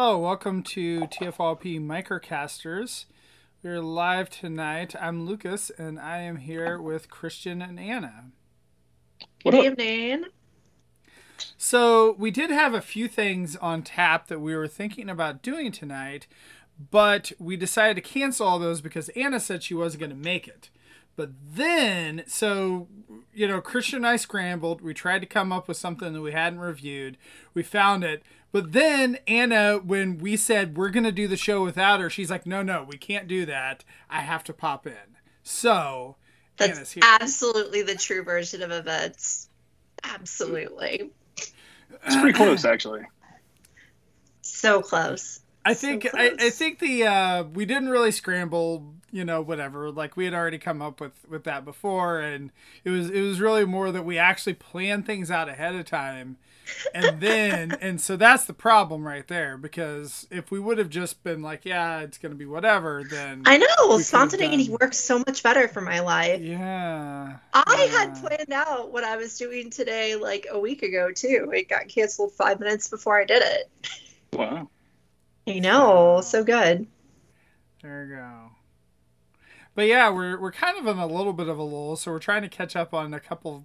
Hello, welcome to TFLP Microcasters. We're live tonight. I'm Lucas, and I am here with Christian and Anna. Good evening. So, we did have a few things on tap that we were thinking about doing tonight, but we decided to cancel all those because Anna said she wasn't going to make it. But then, so, you know, Christian and I scrambled. We tried to come up with something that we hadn't reviewed. We found it. But then Anna, when we said we're going to do the show without her, she's like, no, no, we can't do that. I have to pop in. So, that's absolutely the true version of events. Absolutely. It's pretty close, actually. So close. I think so I, I, think the uh, we didn't really scramble, you know, whatever. Like we had already come up with with that before, and it was it was really more that we actually planned things out ahead of time, and then and so that's the problem right there. Because if we would have just been like, yeah, it's gonna be whatever, then I know spontaneity works so much better for my life. Yeah, I yeah. had planned out what I was doing today like a week ago too. It got canceled five minutes before I did it. Wow. I know, so good. There you go. But yeah, we're we're kind of in a little bit of a lull, so we're trying to catch up on a couple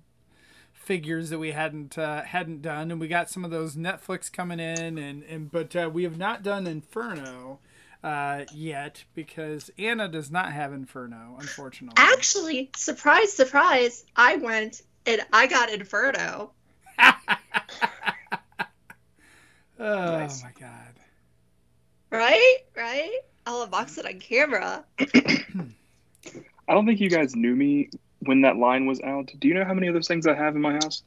figures that we hadn't uh, hadn't done, and we got some of those Netflix coming in, and and but uh, we have not done Inferno uh, yet because Anna does not have Inferno, unfortunately. Actually, surprise, surprise, I went and I got Inferno. oh nice. my god. Right? Right? I'll unbox it on camera. I don't think you guys knew me when that line was out. Do you know how many of those things I have in my house?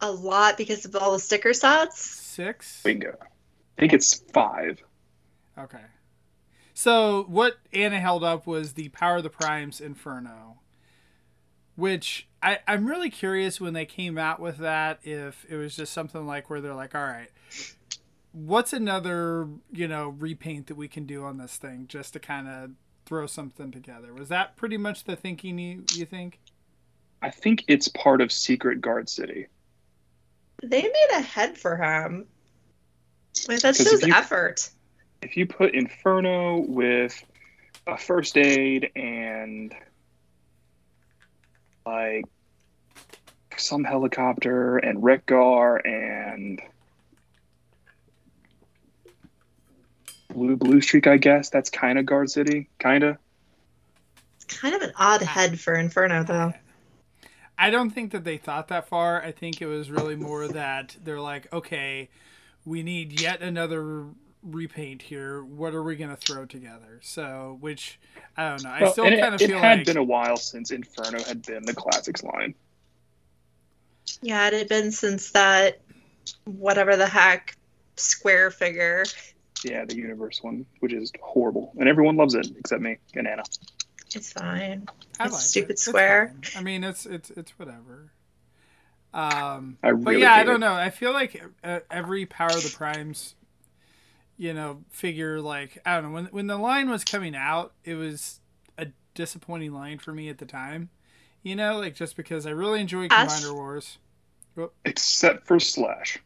A lot because of all the sticker sets. Six? Bingo. I think it's five. Okay. So what Anna held up was the Power of the Primes Inferno. Which I, I'm really curious when they came out with that if it was just something like where they're like, all right, what's another you know repaint that we can do on this thing just to kind of throw something together. Was that pretty much the thinking you you think? I think it's part of secret guard city. They made a head for him. Like, that shows if you, effort. If you put inferno with a first aid and like some helicopter and Wreck-Gar and blue blue streak, I guess. That's kind of Guard City, kind of. It's kind of an odd head for Inferno, though. I don't think that they thought that far. I think it was really more that they're like, okay, we need yet another repaint here. What are we going to throw together? So, which I don't know. I well, still kind of feel like it had been a while since Inferno had been the classics line. Yeah, it had been since that whatever the heck square figure yeah, the universe one, which is horrible, and everyone loves it except me and Anna. It's fine. I it's like stupid it. square. I mean, it's it's it's whatever. Um, I really but yeah, I don't it. know. I feel like uh, every Power of the Primes, you know, figure like I don't know when when the line was coming out, it was a disappointing line for me at the time. You know, like just because I really enjoyed Combiner Wars. Except for Slash.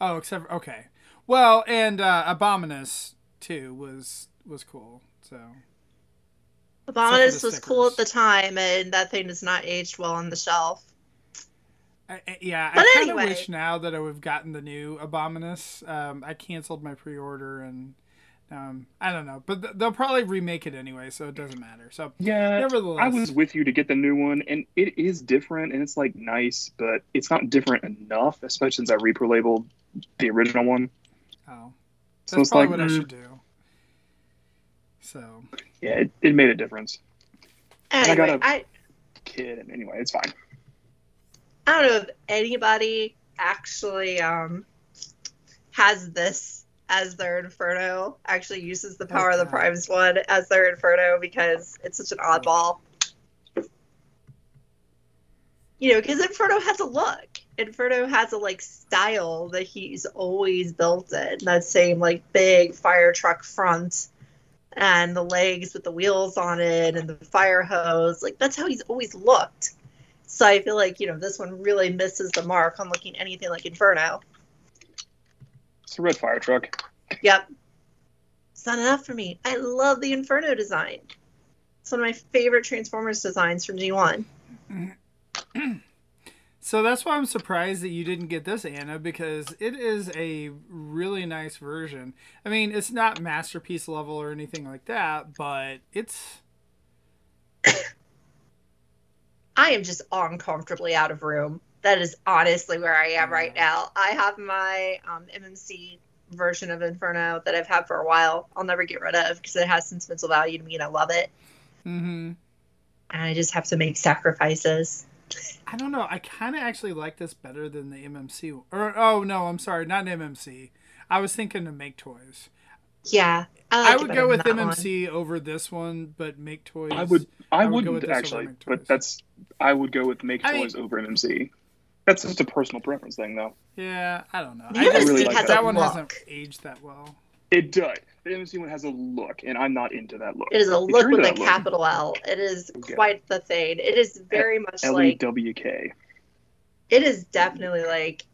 Oh, except for, okay. Well, and uh, Abominus too was was cool. So Abominus was cool at the time, and that thing has not aged well on the shelf. I, I, yeah, but I kind of anyway. wish now that I would have gotten the new Abominus. Um, I canceled my pre-order, and um, I don't know, but th- they'll probably remake it anyway, so it doesn't matter. So yeah, nevertheless, I was with you to get the new one, and it is different, and it's like nice, but it's not different enough, especially since I repro labeled the original one. Oh, that's so probably like, what mm, I should do. So yeah, it, it made a difference. Anyway, I got a I, kid, and anyway, it's fine. I don't know if anybody actually um, has this as their Inferno. Actually, uses the Power okay. of the Primes one as their Inferno because it's such an oddball. You know, because Inferno has a look. Inferno has a like style that he's always built in. That same like big fire truck front and the legs with the wheels on it and the fire hose. Like that's how he's always looked. So I feel like, you know, this one really misses the mark on looking anything like Inferno. It's a red fire truck. Yep. It's not enough for me. I love the Inferno design. It's one of my favorite Transformers designs from G1. So that's why I'm surprised that you didn't get this, Anna, because it is a really nice version. I mean, it's not masterpiece level or anything like that, but it's. I am just uncomfortably out of room. That is honestly where I am right now. I have my um, MMC version of Inferno that I've had for a while. I'll never get rid of because it has sentimental value to me and I love it. Mm-hmm. And I just have to make sacrifices. I don't know. I kind of actually like this better than the MMC. Or oh no, I'm sorry, not MMC. I was thinking to make toys. Yeah, I, like I would go with than that one. MMC over this one, but make toys. I would. I, I would wouldn't with this over actually, but that's. I would go with Make I Toys over MMC. That's just a personal preference thing, though. Yeah, I don't know. The I just MMC think has that a one hasn't look. aged that well. It does. The MMC one has a look, and I'm not into that look. It is a look with a look, capital L. It is Okay. quite the thing. It is very much L E like W K. it is mm-hmm. definitely like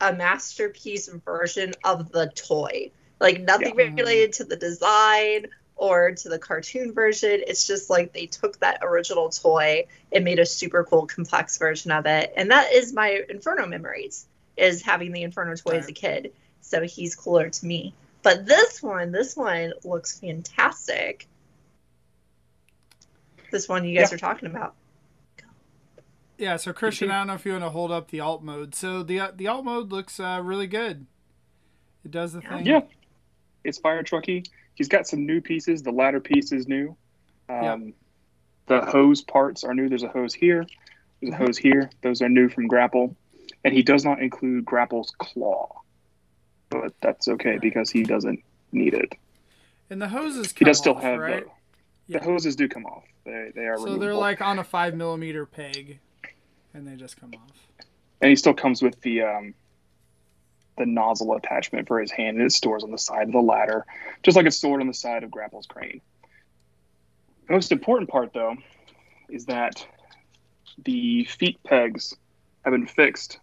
a masterpiece version of the toy. Like nothing Yeah. related to the design or to the cartoon version. It's just like they took that original toy and made a super cool complex version of it. And that is my Inferno memories is having the Inferno toy as a kid. So he's cooler to me. But this one, this one looks fantastic. This one you guys Yeah. are talking about. Yeah, so Christian, Mhm. I don't know if you want to hold up the alt mode. So the the alt mode looks uh, really good. It does the thing. Yeah, it's fire trucky. He's got some new pieces. The ladder piece is new. Um, The hose parts are new. There's a hose here. There's a hose here. Those are new from Grapple, and he does not include Grapple's claw, but that's okay because he doesn't need it. And the hoses. He does still off, have right. the, Yeah. the hoses do come off. They they are So removable. they're like on a five millimeter peg, and they just come off. and he still comes with the um, the nozzle attachment for his hand, and it stores on the side of the ladder, just like it's stored on the side of Grapple's crane. The most important part, though, is that the feet pegs have been fixed.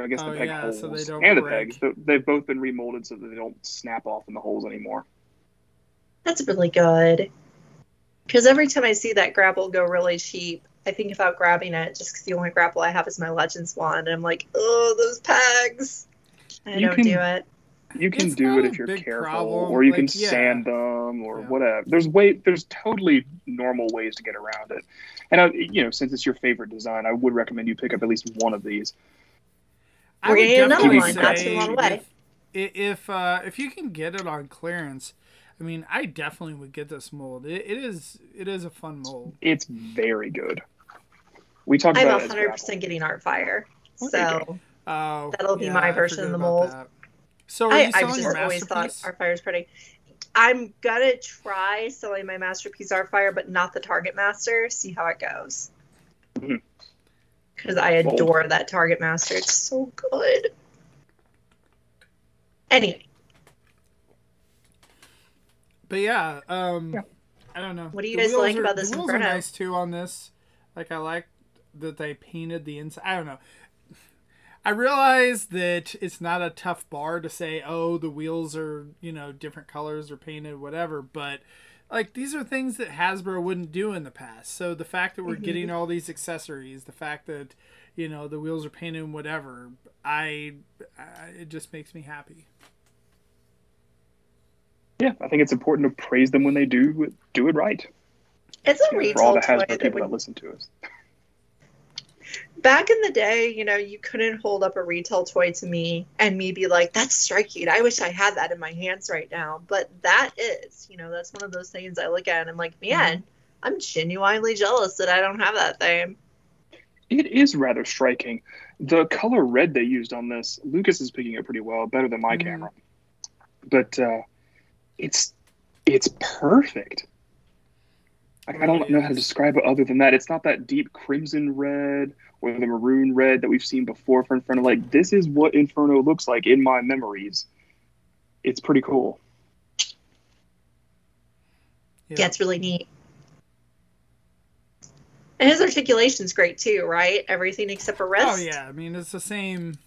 Or I guess Oh, the peg yeah, holes so they don't and the break. pegs. They've both been remolded so that they don't snap off in the holes anymore. That's really good. Because every time I see that grapple go really cheap, I think about grabbing it just because the only grapple I have is my Legends wand, And I'm like, oh, those pegs. I You don't can- do it. You can It's do it if you're careful, problem, or you can like, yeah. sand them, or Yeah. whatever. There's way, there's totally normal ways to get around it. And I, you know, since it's your favorite design, I would recommend you pick up at least one of these. I We're would getting another definitely one, not too say long away. If if, uh, if you can get it on clearance, I mean, I definitely would get this mold. It, it is it is a fun mold. It's very good. We talked I'm about 100% getting Art Fire. There you So Oh, That'll be yeah, my version of the mold. that. So are I, you I've just your always thought masterpiece? Art Fire is pretty. I'm gonna try selling my masterpiece Art Fire, but not the Target Master. See how it goes. Mhm. Because I adore that Target Master. It's so good. Anyway, But yeah, um, Yeah. I don't know. What do you The guys like are- about this The wheels are nice too on this. Like I like that they painted the inside. I don't know. I realize that it's not a tough bar to say, oh, the wheels are you know different colors or painted, whatever. But like these are things that Hasbro wouldn't do in the past. So the fact that we're Mhm. getting all these accessories, the fact that you know the wheels are painted and whatever, I, I it just makes me happy. Yeah, I think it's important to praise them when they do do it right. it's a You know, for all retail the toy Hasbro that people that would, listen to us. Back in the day, you know, you couldn't hold up a retail toy to me and me be like, "That's striking. I wish I had that in my hands right now." But that is, you know, that's one of those things I look at and I'm like, man, I'm genuinely jealous that I don't have that thing. It is rather striking. The color red they used on this, Lucas is picking it pretty well, better than my Mhm. camera. But uh, it's it's perfect. Like, I don't know how to describe it other than that. It's not that deep crimson red or the maroon red that we've seen before for Inferno. Like this is what Inferno looks like in my memories. It's pretty cool. Yeah, it's really neat. And his articulation's great too, right? Everything except for wrist. Oh yeah, I mean it's the same,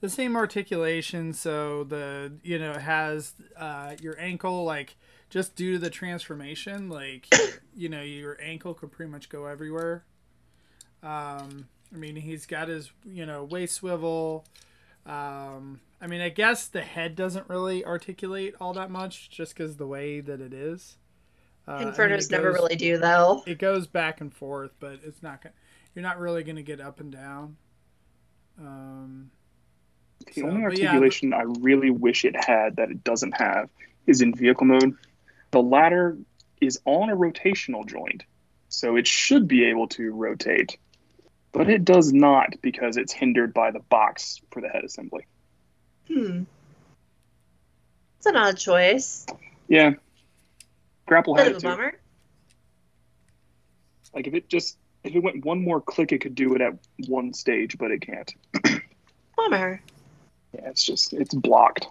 the same articulation. So the you know has uh, your ankle like just due to the transformation, like you know your ankle could pretty much go everywhere. Um, I mean, he's got his you know waist swivel. Um, I mean, I guess the head doesn't really articulate all that much, just because the way that it is. Uh, I mean, Infernos it never goes- really do though. It goes back and forth, but it's not. gonna You're not really going to get up and down. Um, The So, only but yeah, articulation I really wish it had that it doesn't have is in vehicle mode. The ladder is on a rotational joint, so it should be able to rotate, but it does not because it's hindered by the box for the head assembly. Hmm. It's an odd choice. Yeah, grapple Bit had it too. bummer. Like if it just if it went one more click, it could do it at one stage, but it can't. Bummer. Yeah, it's just it's blocked.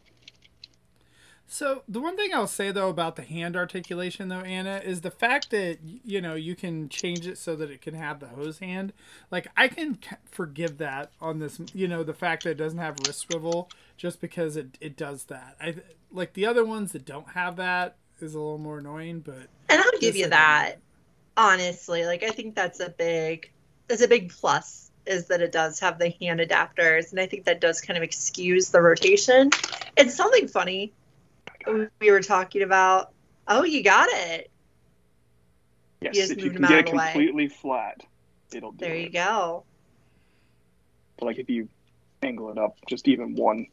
So the one thing I'll say though about the hand articulation though, Anna, is the fact that you know you can change it so that it can have the hose hand. Like I can forgive that on this, you know, the fact that it doesn't have wrist swivel just because it it does that. I like the other ones that don't have that is a little more annoying, but And I'll give you that. Honestly, like I think that's a big that's a big plus is that it does have the hand adapters and I think that does kind of excuse the rotation. It's something funny we were talking about. Oh, you got it. Yes, You just if you can get it of the way. completely flat, it'll do There it. you go. But like if you angle it up just even one.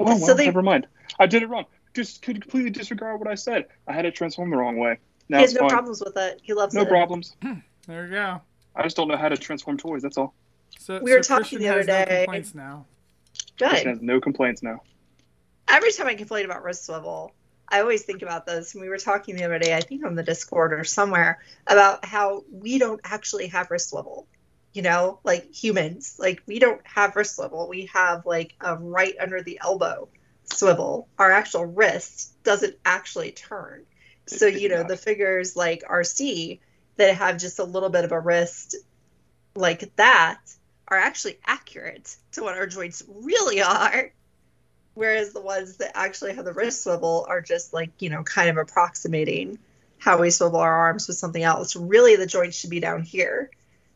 Oh So they- never mind. I did it wrong. Just could completely disregard what I said. I had it transform the wrong way. Now he has no fine. problems with it. He loves No it. No problems. Hmm, there you go. I just don't know how to transform toys. That's all. So We were so talking Christian the other has no day. complaints now. Christian has no complaints now. Every time I complain about wrist swivel, I always think about this. And we were talking the other day, I think on the Discord or somewhere, about how we don't actually have wrist swivel. You know, like humans, like we don't have wrist swivel. We have like a right under the elbow swivel. Our actual wrist doesn't actually turn. So, you know, the figures like RC that have just a little bit of a wrist like that are actually accurate to what our joints really are. Whereas the ones that actually have the wrist swivel are just like, you know, kind of approximating how we swivel our arms with something else. Really, the joint should be down here.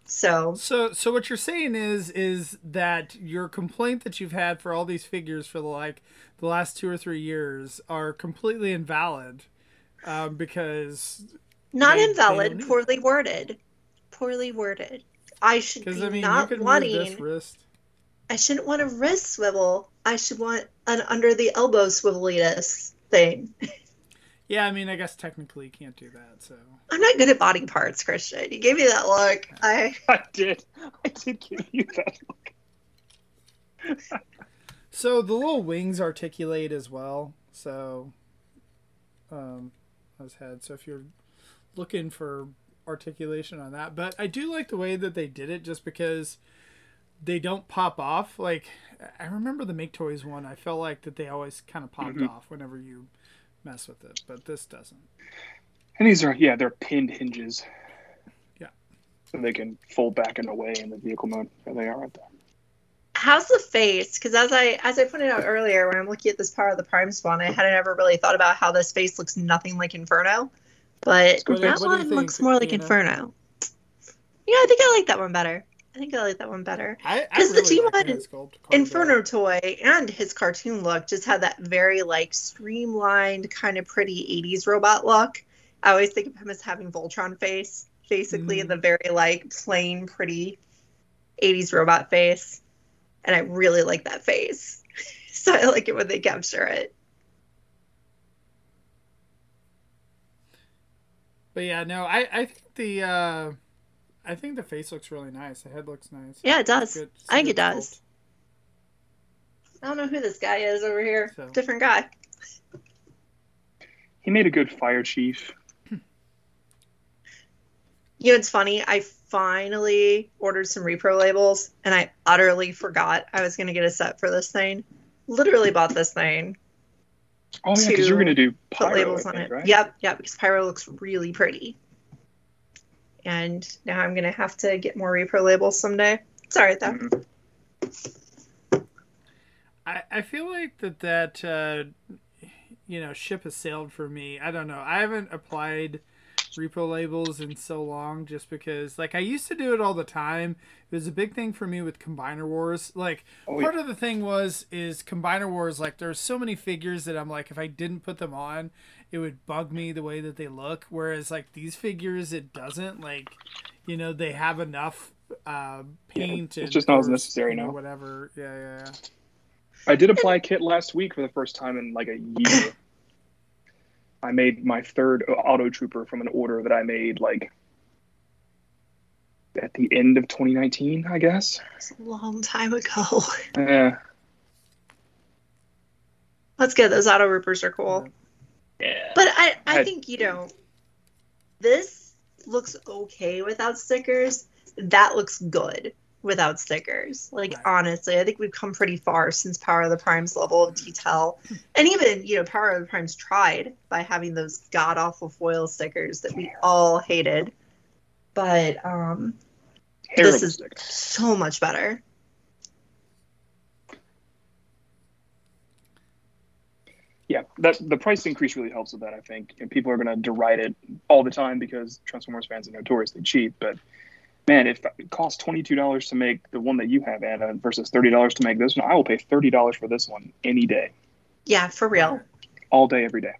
So, So, so what you're saying is, is that your complaint that you've had for all these figures for the like the last two or three years are completely invalid, um, because not They- they invalid, don't poorly worded. Poorly worded. I should be I mean not wanting. this wrist. I shouldn't want a wrist swivel. I should want an under the elbow swiveliness thing. Yeah, I mean I guess technically you can't do that. So I'm not good at body parts, Christian. You gave me that look. I I did. I did give you that look. So the little wings articulate as well. So, um, his head. So if you're looking for articulation on that, but I do like the way that they did it, just because they don't pop off. Like I remember the Make Toys one. I felt like that they always kind of popped Mhm. off whenever you mess with it, but this doesn't. And these are yeah, they're pinned hinges. Yeah. So they can fold back and away in the vehicle mode. There they are right there. how's the face? Because as I as I pointed out earlier, when I'm looking at this power of the Primes one, I hadn't ever really thought about how this face looks nothing like Inferno, but that what do you one think, looks more like Inferno. Yeah, I think I like that one better. I think I like that one better. I, I 'Cause the really like G1 the quite a bit. Inferno toy and his cartoon look just had that very like streamlined, kind of pretty 80s robot look. I always think of him as having Voltron face, basically, Mm. the very like plain, pretty 80s robot face. And I really like that face. so I like it when they capture it. But yeah, no, I I think the uh, I think the face looks really nice. The head looks nice. Yeah, it does. Good- it's a I think good it does. sculpt. I don't know who this guy is over here. So- Different guy. He made a good fire chief. You know, it's funny. I finally ordered some repro labels and I utterly forgot I was going to get a set for this thing. Literally bought this thing, Oh, yeah, because you're gonna do put labels on think, it. right? Yep, yep, because Pyro looks really pretty. And now I'm going to have to get more repro labels someday. It's all right though. Mhm. I, I feel like that that uh, you know ship has sailed for me. I don't know. I haven't applied repro labels in so long just because like I used to do it all the time. It was a big thing for me with Combiner Wars. Like Oh, part of the thing was is Combiner Wars like there's so many figures that I'm like if I didn't put them on, it would bug me the way that they look. Whereas like these figures it doesn't like you know, they have enough uh paint it's just not as necessary you now. Whatever. Yeah, yeah, yeah. I did apply a kit last week for the first time in like a year. I made my third auto trooper from an order that I made like at the end of 2019, I guess. It's a long time ago. Eh, That's good. Those auto rippers are cool. Yeah. But I, I think, you know, this looks okay without stickers. That looks good without stickers. Like, Right. honestly, I think we've come pretty far since Power of the Prime's level of detail. And even, you know, Power of the Prime's tried by having those god awful foil stickers that we all hated. But um, Terrible this is stick. so much better. Yeah, that the price increase really helps with that. I think and people are going to deride it all the time because Transformers fans are notoriously cheap. But man, if it costs twenty two dollars to make the one that you have, Anna, versus thirty dollars to make this one, I will pay thirty dollars for this one any day, Yeah, for real. all day, every day.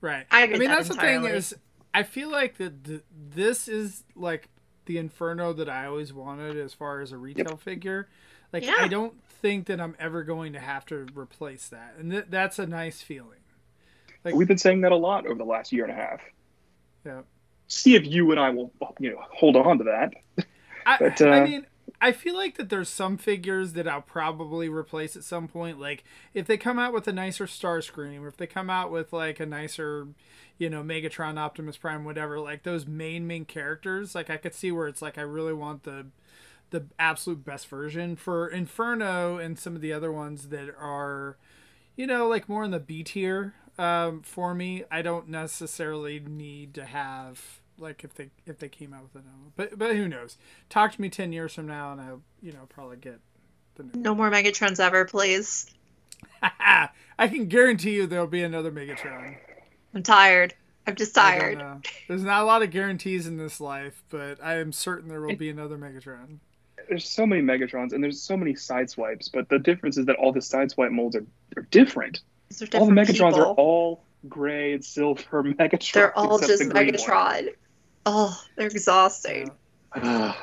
Right. I agree mean, that that's the thing is, I feel like that this is like the Inferno that I always wanted as far as a retail figure. Like, Yeah. I don't think that I'm ever going to have to replace that, and th- that's a nice feeling. Like, We've been saying that a lot over the last year and a half. yeah. See if you and I will, you know, hold on to that. I, But, I uh, mean, I feel like that there's some figures that I'll probably replace at some point. Like if they come out with a nicer Starscream, or if they come out with like a nicer, you know, Megatron, Optimus Prime, whatever. Like those main main characters, like I could see where it's like I really want the the absolute best version for Inferno and some of the other ones that are, you know, like more in the B tier. Um, for me, I don't necessarily need to have like if they if they came out with it, but but who knows? Talk to me ten years from now, and I'll you know probably get the new. No more Megatrons ever, please. I can guarantee you there'll be another Megatron. I'm tired. I'm just tired. There's not a lot of guarantees in this life, but I am certain there will be another Megatron. There's so many Megatrons and there's so many Sideswipes, but the difference is that all the Sideswipe molds are, are different. These are All the Megatrons people. are all gray and silver Megatrons. They're all just the green one. Megatron. Oh, they're exhausting. Ah,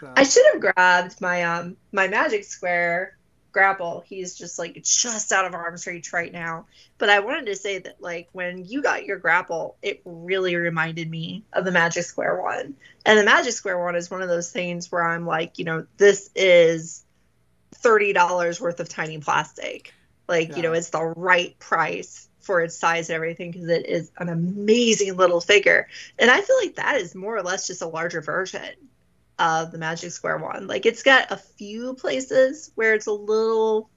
So, I should have grabbed my um my Magic Square grapple. He's just like just out of arm's reach right now. But I wanted to say that like when you got your grapple, it really reminded me of the Magic Square one. And the Magic Square one is one of those things where I'm like, you know, this is thirty dollars worth of tiny plastic. Like, Yeah. you know, it's the right price for its size and everything because it is an amazing little figure. And I feel like that is more or less just a larger version of the Magic Square one. Like it's got a few places where it's a little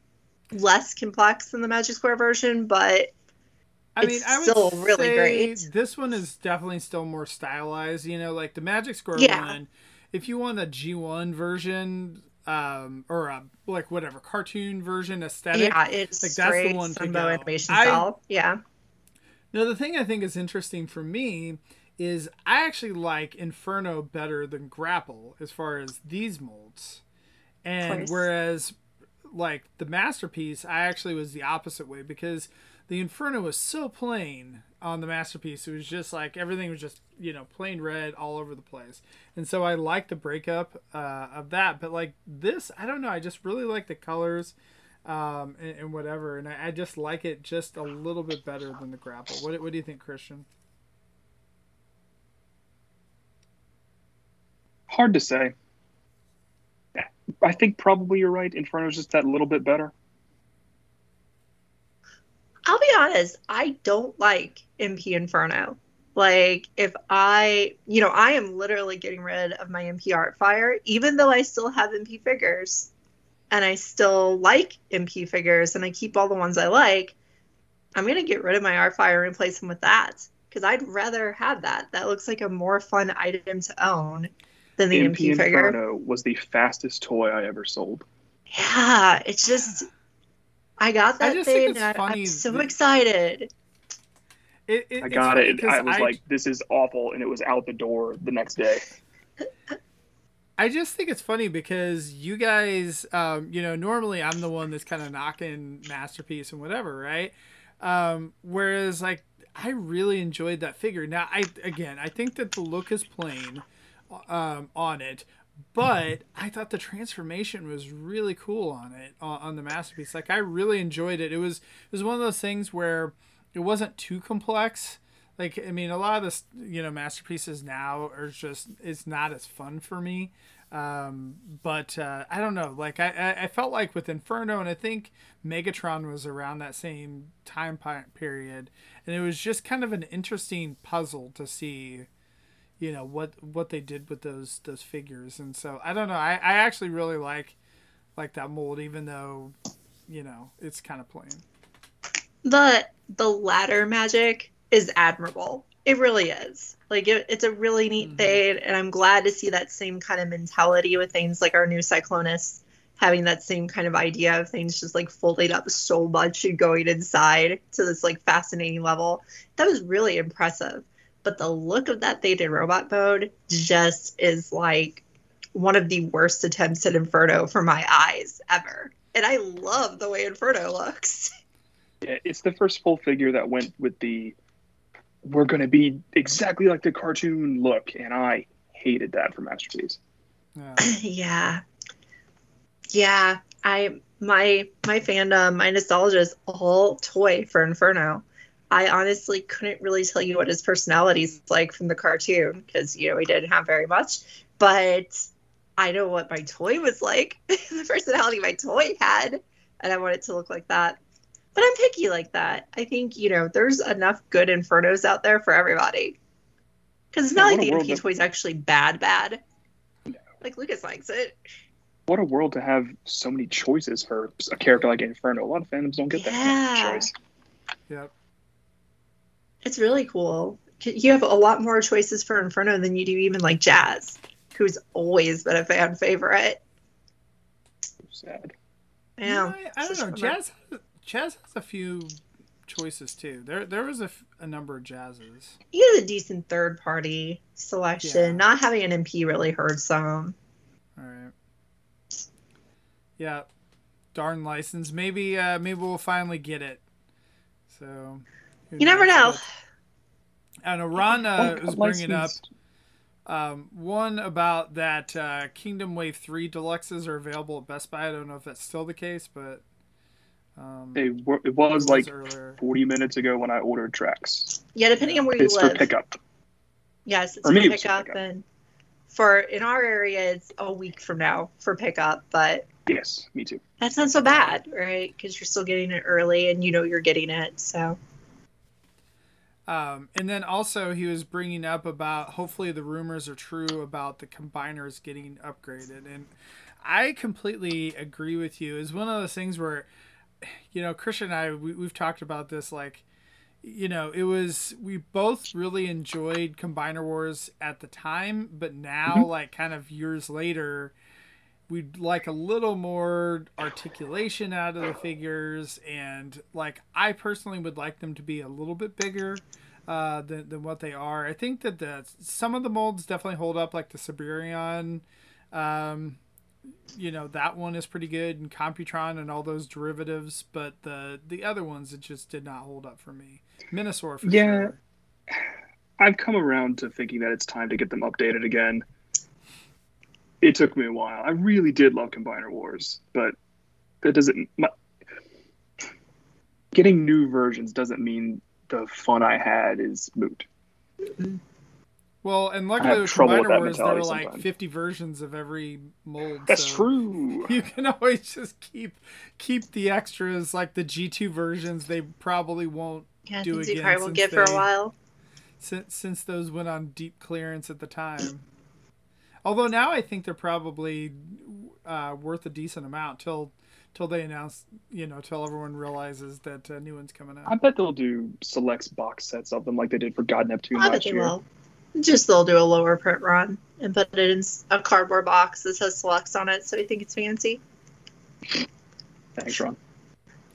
less complex than the Magic Square version, but I mean, it's I would still really great. This one is definitely still more stylized. You know, like the Magic Square Yeah. one. If you want a G1 version, um, or a like whatever cartoon version aesthetic, yeah, it's like, that's the one Sunbow animation I- style. Yeah. Now, the thing I think is interesting for me is I actually like Inferno better than Grapple as far as these molds. And whereas, like, the Masterpiece, I actually was the opposite way because the Inferno was so plain on the Masterpiece. It was just like everything was just, you know, plain red all over the place. And so I like the breakup uh, of that. But, like, this, I don't know. I just really like the colors um, and, and whatever. And I, I just like it just a little bit better than the grapple. What, what do you think, Christian? Hard to say. I think probably you're right. Inferno's just that little bit better. I'll be honest, I don't like MP Inferno. Like, if I, you know, I am literally getting rid of my MP Art Fire, even though I still have MP figures and I still like MP figures and I keep all the ones I like. I'm going to get rid of my Art Fire and replace them with that because I'd rather have that. That looks like a more fun item to own than the MP, MP figure. Inferno was the fastest toy I ever sold. Yeah, it's just I got that just think thing it's and I- funny I'm so that- excited. It, it, I got it. I was I- like, this is awful, and it was out the door the next day. I just think it's funny because you guys, um, you know, normally I'm the one that's kind of knocking masterpiece and whatever, right? Um, whereas like I really enjoyed that figure. Now I again I think that the look is plain um, on it, but I thought the transformation was really cool on it on, on the masterpiece. Like I really enjoyed it. It was it was one of those things where it wasn't too complex. Like I mean, a lot of this you know masterpieces now are just it's not as fun for me. Um, but uh, I don't know. Like I, I, I felt like with Inferno, and I think Megatron was around that same time period, and it was just kind of an interesting puzzle to see, you know, what what they did with those those figures. And so I don't know. I, I actually really like like that mold, even though, you know, it's kind of plain. The the ladder magic is admirable. It really is. Like it, it's a really neat Mhm. thing, and I'm glad to see that same kind of mentality with things like our new Cyclonus having that same kind of idea of things just like folding up so much and going inside to this like fascinating level. That was really impressive. But the look of that thing in robot mode just is like one of the worst attempts at Inferno for my eyes ever. And I love the way Inferno looks. Yeah, it's the first full figure that went with the we're going to be exactly like the cartoon look, and I hated that for Masterpiece. Yeah. yeah yeah i my my fandom my nostalgia is all toy for inferno i honestly couldn't really tell you what his personality's like from the cartoon because you know he didn't have very much but i know what my toy was like the personality my toy had and i want it to look like that but i'm picky like that i think you know there's enough good infernos out there for everybody because it's not Yeah, like the a world mp toy is actually bad bad No. like lucas likes it What a world to have so many choices for a character like Inferno. A lot of fandoms don't get that kind Yeah. of choice. Yep. It's really cool. You have a lot more choices for Inferno than you do even like Jazz, who's always been a fan favorite. Sad. Yeah, I, I don't know. Jazz, Jazz has a few choices too. There, there was a, f- a number of jazzes. he has a decent third party selection. Yeah. Not having an MP really hurts some. All right. Yeah. Darn license. Maybe, uh, maybe we'll finally get it. So. Who You never know. And I know Ron uh, Like, was bringing up um, one about that uh, Kingdom Wave three deluxes are available at Best Buy. I don't know if that's still the case, but um, It, wa- it it was like earlier. 40 minutes ago when I ordered tracks. Yeah, depending on where you It's for pickup. Yes, it's For for me, it was for pickup, pickup. and for in our area, it's a week from now for pickup. But Yes, me too. that's not so bad, right? Because you're still getting it early, and you know you're getting it. So Um, and then also he was bringing up about hopefully the rumors are true about the combiners getting upgraded, and I completely agree with you. It's one of those things where, you know, Christian and I we, we've talked about this like, you know, it was we both really enjoyed Combiner Wars at the time, but now Mhm. like kind of years later. We'd like a little more articulation out of the figures, and like I personally would like them to be a little bit bigger uh, than, than what they are. I think that the some of the molds definitely hold up, like the Superion. Um, you know that one is pretty good, and Computron and all those derivatives. But the the other ones, it just did not hold up for me. Menasor, for Yeah. sure. I've come around to thinking that it's time to get them updated again. It took me a while. I really did love Combiner Wars, but that doesn't. My, getting new versions doesn't mean the fun I had is moot. Well, and have luckily with trouble with Combiner Wars, there were mentality like sometimes. 50 versions of every mold. That's so true. You can always just keep keep the extras, like the G2 versions. They probably won't yeah, Do things you again probably won't since get for a while. since since those went on deep clearance at the time. Although now I think they're probably uh, worth a decent amount till till they announce, you know, till everyone realizes that a new one's coming out. I bet they'll do selects box sets of them like they did for God Neptune I bet last they year. will. Just they'll do a lower print run and put it in a cardboard box that says selects on it, so you think it's fancy. Thanks, Ron.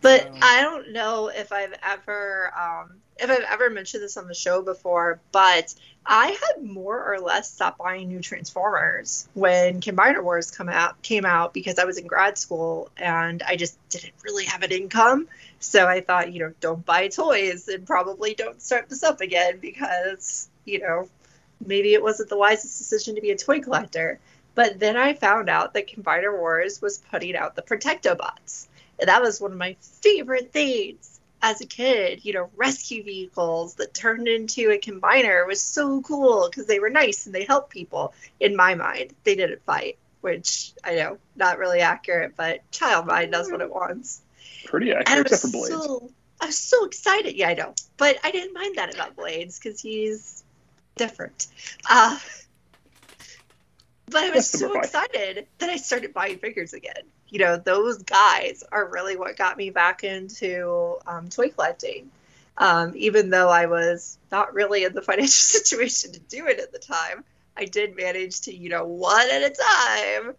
But So- I don't know if I've ever um, if I've ever mentioned this on the show before, but I had more or less stopped buying new Transformers when Combiner Wars come out came out because I was in grad school and I just didn't really have an income. So I thought, you know, don't buy toys and probably don't start this up again because, you know, maybe it wasn't the wisest decision to be a toy collector. But then I found out that Combiner Wars was putting out the Protectobots. And that was one of my favorite things as a kid. You know, rescue vehicles that turned into a combiner was so cool because they were nice and they helped people. In my mind, they didn't fight, which I know not really accurate, but child mind knows what it wants. Pretty accurate, except for Blades. so I was so excited. Yeah, I know, but I didn't mind that about Blades because he's different. Uh, but I was That's so excited that I started buying figures again. You know, those guys are really what got me back into um, toy collecting. Um, even though I was not really in the financial situation to do it at the time, I did manage to, you know, one at a time,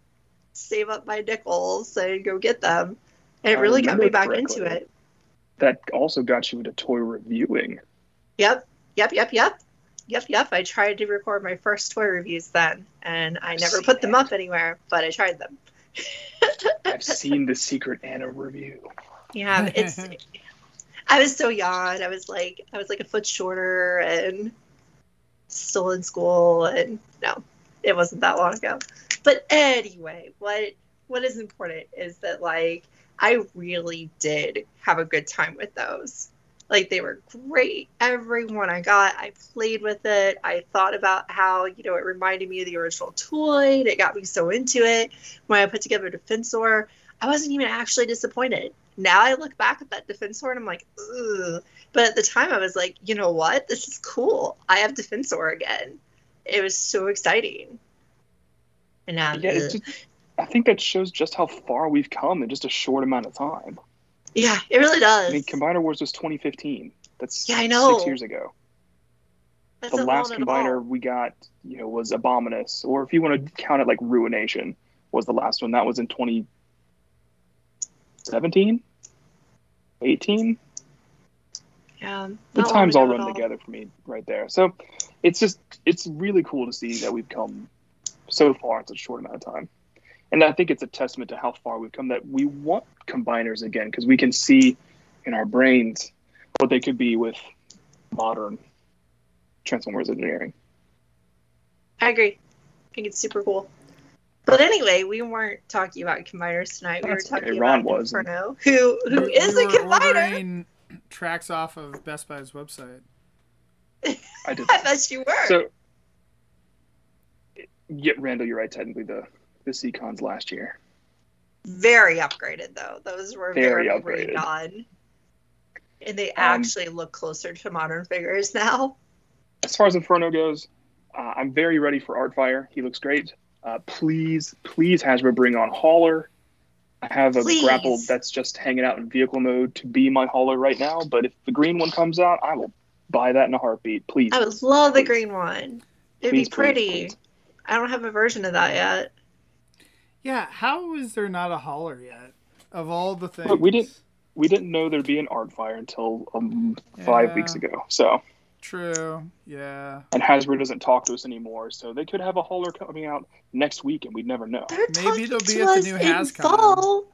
save up my nickels and go get them. And it really got me back correctly. into it. That also got you into toy reviewing. Yep, yep, yep, yep. Yep, yep. I tried to record my first toy reviews then, and I never seen put them up anywhere, but I tried them. I've seen the Secret Anna review. Yeah, it's. I was so young. I was like, I was like a foot shorter and still in school, and no, it wasn't that long ago. But anyway, what what is important is that like I really did have a good time with those. Like they were great. Every one I got, I played with it. I thought about how you know it reminded me of the original toy. and It got me so into it. When I put together Defensor, I wasn't even actually disappointed. Now I look back at that Defensor and I'm like, ugh. But at the time I was like, you know what? This is cool. I have Defensor again. It was so exciting. And now, Yeah, just, I think that shows just how far we've come in just a short amount of time. Yeah, it really does. I mean, Combiner Wars was 2015. That's Yeah, I know. six years ago. That's the last combiner we got, you know, was Abominus, or if you want to count it like Ruination, was the last one. That was in 2017, 18. Yeah, The times all run together for me right there. So it's just it's really cool to see that we've come so far in such a short amount of time. And I think it's a testament to how far we've come that we want combiners again because we can see in our brains what they could be with modern Transformers engineering. I agree. I think it's super cool. But anyway, we weren't talking about combiners tonight. We That's were talking okay, Ron about was. Inferno, who who We- is we a were combiner. ordering tracks off of Best Buy's website. I did. I bet you were. So, yeah, Randall, you're right. Technically, the the Seacons last year. very upgraded though. Those were Very very, upgraded. redone. And they Um, actually look closer to modern figures now. As far as Inferno goes, uh, I'm very ready for Artfire. He looks great. Uh, please, please, Hasbro, bring on Hauler. I have a Please. grapple that's just hanging out in vehicle mode to be my hauler right now. But if the green one comes out, I will buy that in a heartbeat. Please. I would love the green one. It'd Please, be please, pretty. please. I don't have a version of that yet. Yeah, how is there not a Hauler yet? Of all the things. Look, we didn't- We didn't know there'd be an art fire until um, five Yeah. weeks ago. So, True. Yeah. and Hasbro doesn't talk to us anymore. So they could have a Hauler coming out next week, and we'd never know. They're Maybe talking they'll be to at the new in HasCon. fall.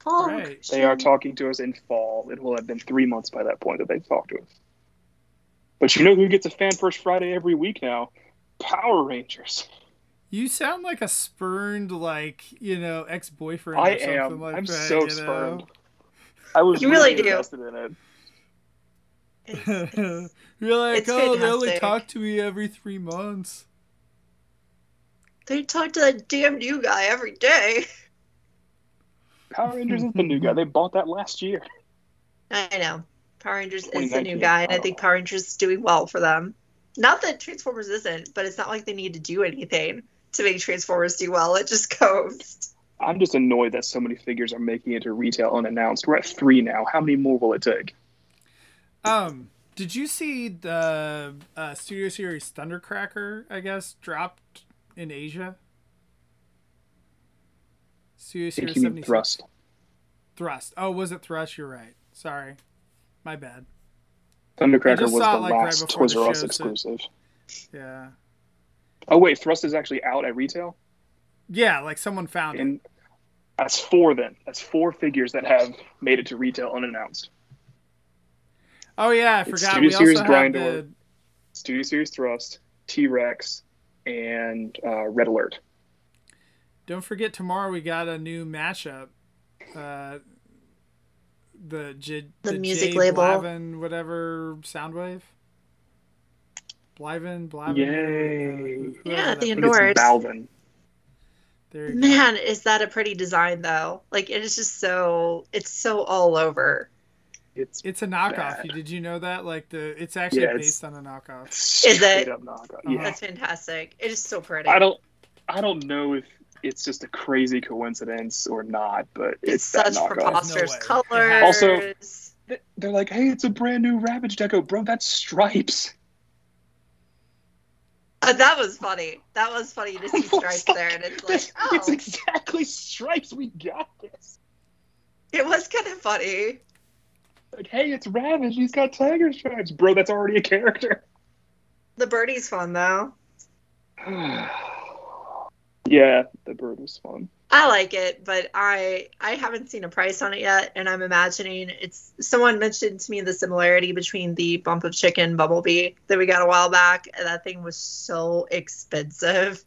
Fall. Right. They are talking to us in fall. It will have been three months by that point that they've talked to us. But you know who gets a fan first Friday every week now? Power Rangers. You sound like a spurned, like you know, ex boyfriend. I or something am. Like I'm that, so you know? spurned. I was You really do. invested in it. It's- it's- You're like, it's oh, they only talk to me every three months. they talk to that damn new guy every day. Power Rangers is the new guy. They bought that last year. I know. Power Rangers is the new guy, and I I think Power Rangers is doing well for them. Not that Transformers isn't, but it's not like they need to do anything to make Transformers do well. It just goes. I'm just annoyed that so many figures are making it to retail unannounced. We're at three now. How many more will it take? Um, did you see the uh, Studio Series Thundercracker? I guess dropped in Asia. I Studio Series you 76. Thrust. Thrust. Oh, was it Thrust? You're right. Sorry. My bad. Thundercracker was the like, last before Toys R Us show, so- exclusive. Yeah. Oh wait, Thrust is actually out at retail, Yeah, like someone found it. and that's four. Then that's four figures that have made it to retail unannounced. Oh yeah, I It's forgot. Studio We Series also have Grindor. the Studio Series Thrust, T Rex, and uh, Red Alert. Don't forget tomorrow we got a new matchup. Uh, the J, The the music J label. Blavin, whatever Soundwave. Blyvin, Blavin. Yay. whoever Yeah, the I think person- it's Nords. Balvin. There you go. Man, is that a pretty design though? Like it is just so it's so all over. It's It's a knockoff. Bad. Did you know that? Like the, it's actually Yeah, it's- based on a knockoff. straight it? up knockout. Uh-huh. Yeah. That's fantastic. It is so pretty. I don't. I don't know if it's just a crazy coincidence or not, but it's it's, such knockoff. preposterous way. colors. Also- They're like, "Hey, it's a brand new Ravage deco, bro. That's stripes." Uh, that was funny. That was funny to see stripes there, and it's like, oh, it's exactly stripes. We got this. it was kind of funny. Like, hey, it's Ravage. He's got tiger stripes, bro. That's already a character. The birdie's fun though. yeah, the bird was fun. I like it, but I I haven't seen a price on it yet, and I'm imagining it's someone mentioned to me the similarity between the bump of chicken bumblebee that we got a while back, and that thing was so expensive.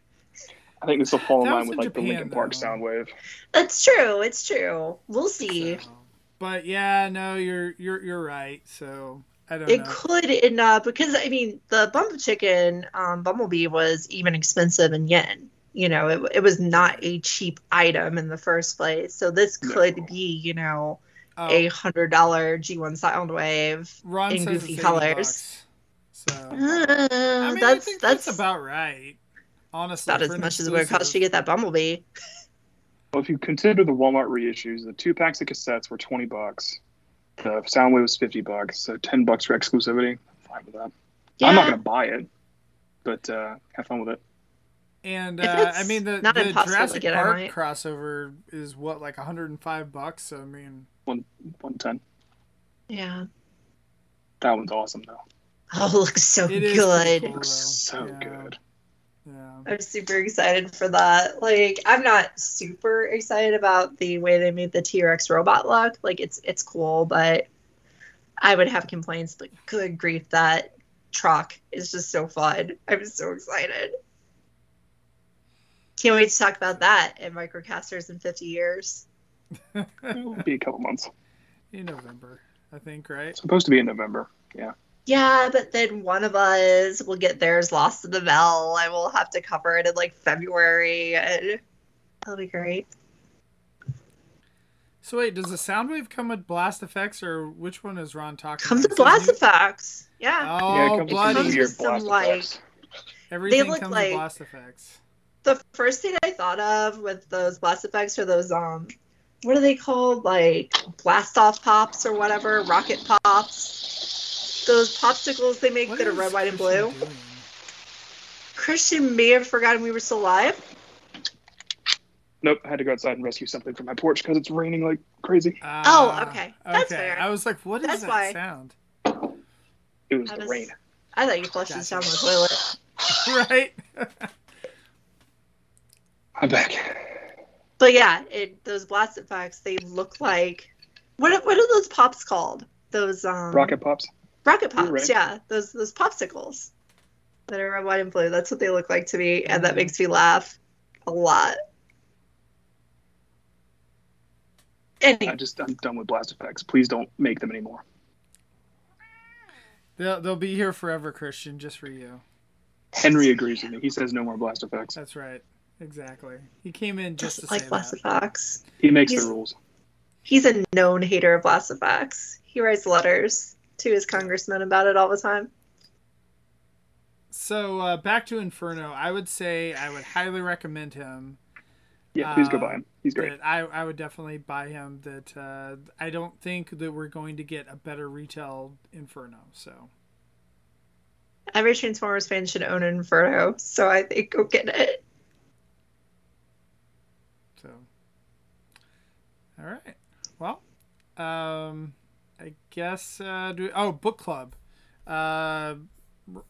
I think this will fall in line with in like the Japan, Linkin Park though. Soundwave. That's true. It's true. We'll see. So, but yeah, no, you're you're you're right. So I don't It know. could end up because I mean the bump of chicken um, bumblebee was even expensive in yen. You know, it, it was not a cheap item in the first place. So this No. could be, you know, Oh, a hundred dollar G1 Soundwave. Ron in goofy colors. bucks. So Uh, I mean, that's that's that's about right. Honestly, about for as an much as it would cost exclusive. to get that bumblebee. Well, if you consider the Walmart reissues, the two packs of cassettes were twenty bucks. The Soundwave was fifty bucks, so ten bucks for exclusivity. I'm fine with that. I'm not gonna buy it, but uh, have fun with it. And uh, I mean the, not the impossible Jurassic get, Park might. crossover is what like 105 bucks. So I mean, One one ten. Yeah. That one's awesome though. Oh, it looks so It is good. pretty cool. Looks so Yeah. good. yeah. I'm super excited for that. Like, I'm not super excited about the way they made the T-Rex robot look. Like, it's it's cool, but I would have complaints. But good grief, that truck is just so fun. I'm so excited. Can't wait to talk about that at Microcasters in 50 years. It'll be a couple months. in November, I think, right? It's supposed to be in November. Yeah. Yeah, but then one of us will get theirs lost in the mail. I will have to cover it in like February, and that'll be great. So wait, does the Soundwave come with blast effects, or which one is Ron talking? Comes about? with blast new- effects. Yeah. Oh, yeah, it comes with bloody! some Comes weird with some, blast like- effects. Everything look comes like- with blast effects. The first thing I thought of with those blast effects are those um, what are they called? Like blast off pops or whatever, rocket pops. Those popsicles they make What that are red, white, and blue. doing? Christian may have forgotten we were still live. Nope, I had to go outside and rescue something from my porch because it's raining like crazy. Oh, okay. That's okay. fair. I was like, what is That's that why. sound? It was I the was- rain. I thought you flushed this down the toilet. right? I'm back. But yeah, it, those blast effects they look like what what are those pops called? Those um Rocket pops. rocket pops. right. Yeah, those those popsicles that are red, white, and blue. That's what they look like to me, and that makes me laugh a lot. I just I'm done with blast effects. Please don't make them anymore. They'll they'll be here forever, Christian, just for you. Henry agrees with me. He says no more blast effects. That's right. Exactly. He came in just doesn't to like say blast that. effects. He makes He's- the rules. He's a known hater of blast effects. He writes letters to his congressman about it all the time. So uh, back to Inferno. I would say I would highly recommend him. Yeah, please go Uh, buy him. He's great. I I would definitely buy him. That uh, I don't think that we're going to get a better retail Inferno. So Every Transformers fan should own Inferno, so I think go get it. so I guess. Uh, do oh, book club. Uh, R-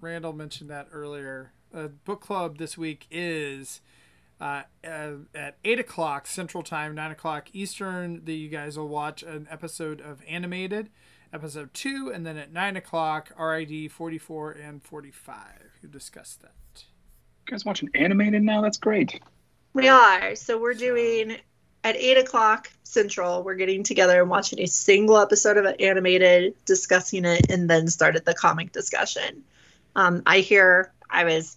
Randall mentioned that earlier. Uh, book club this week is uh, uh, at eight o'clock Central Time, nine o'clock Eastern. That you guys will watch an episode of Animated, episode two, and then at nine o'clock RID forty four and forty five. You discuss that. You guys watching animated now? That's great. We are. So we're doing at eight o'clock central. We're getting together and watching a single episode of it animated, discussing it, and then started the comic discussion. Um, I hear I was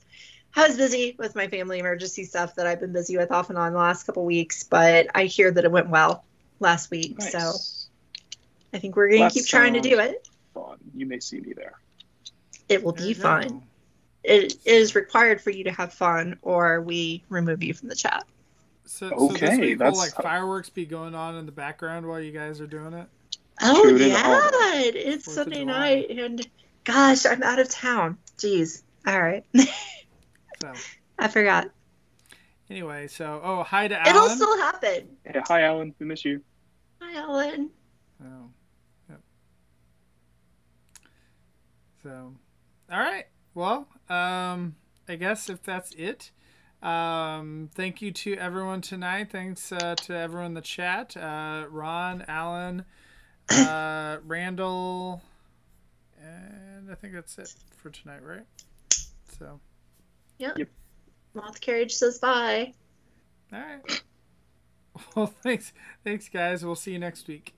I was busy with my family emergency stuff that I've been busy with off and on the last couple weeks, but I hear that it went well last week. Nice. So I think we're going to keep trying to do it. Fun. You may see me there. It will There be you fun. It is required for you to have fun, or we remove you from the chat. So, so Okay, this week will that's- like fireworks be going on in the background while you guys are doing it. Oh Tune in yeah, all it's Fourth Sunday night, and gosh, I'm out of town. Jeez. All right, So I forgot. anyway, so oh hi to Alan. It'll still happen. Hey, hi, Alan. We miss you. Hi, Alan. Oh, yep. So, all right. Well, um, I guess if that's it, um, thank you to everyone tonight. Thanks uh, to everyone in the chat. Uh, Ron, Alan, uh, Randall, and I think that's it for tonight, right? So, Yep. Yep. Moth Carriage says bye. all right. Well, thanks, thanks, guys. We'll see you next week.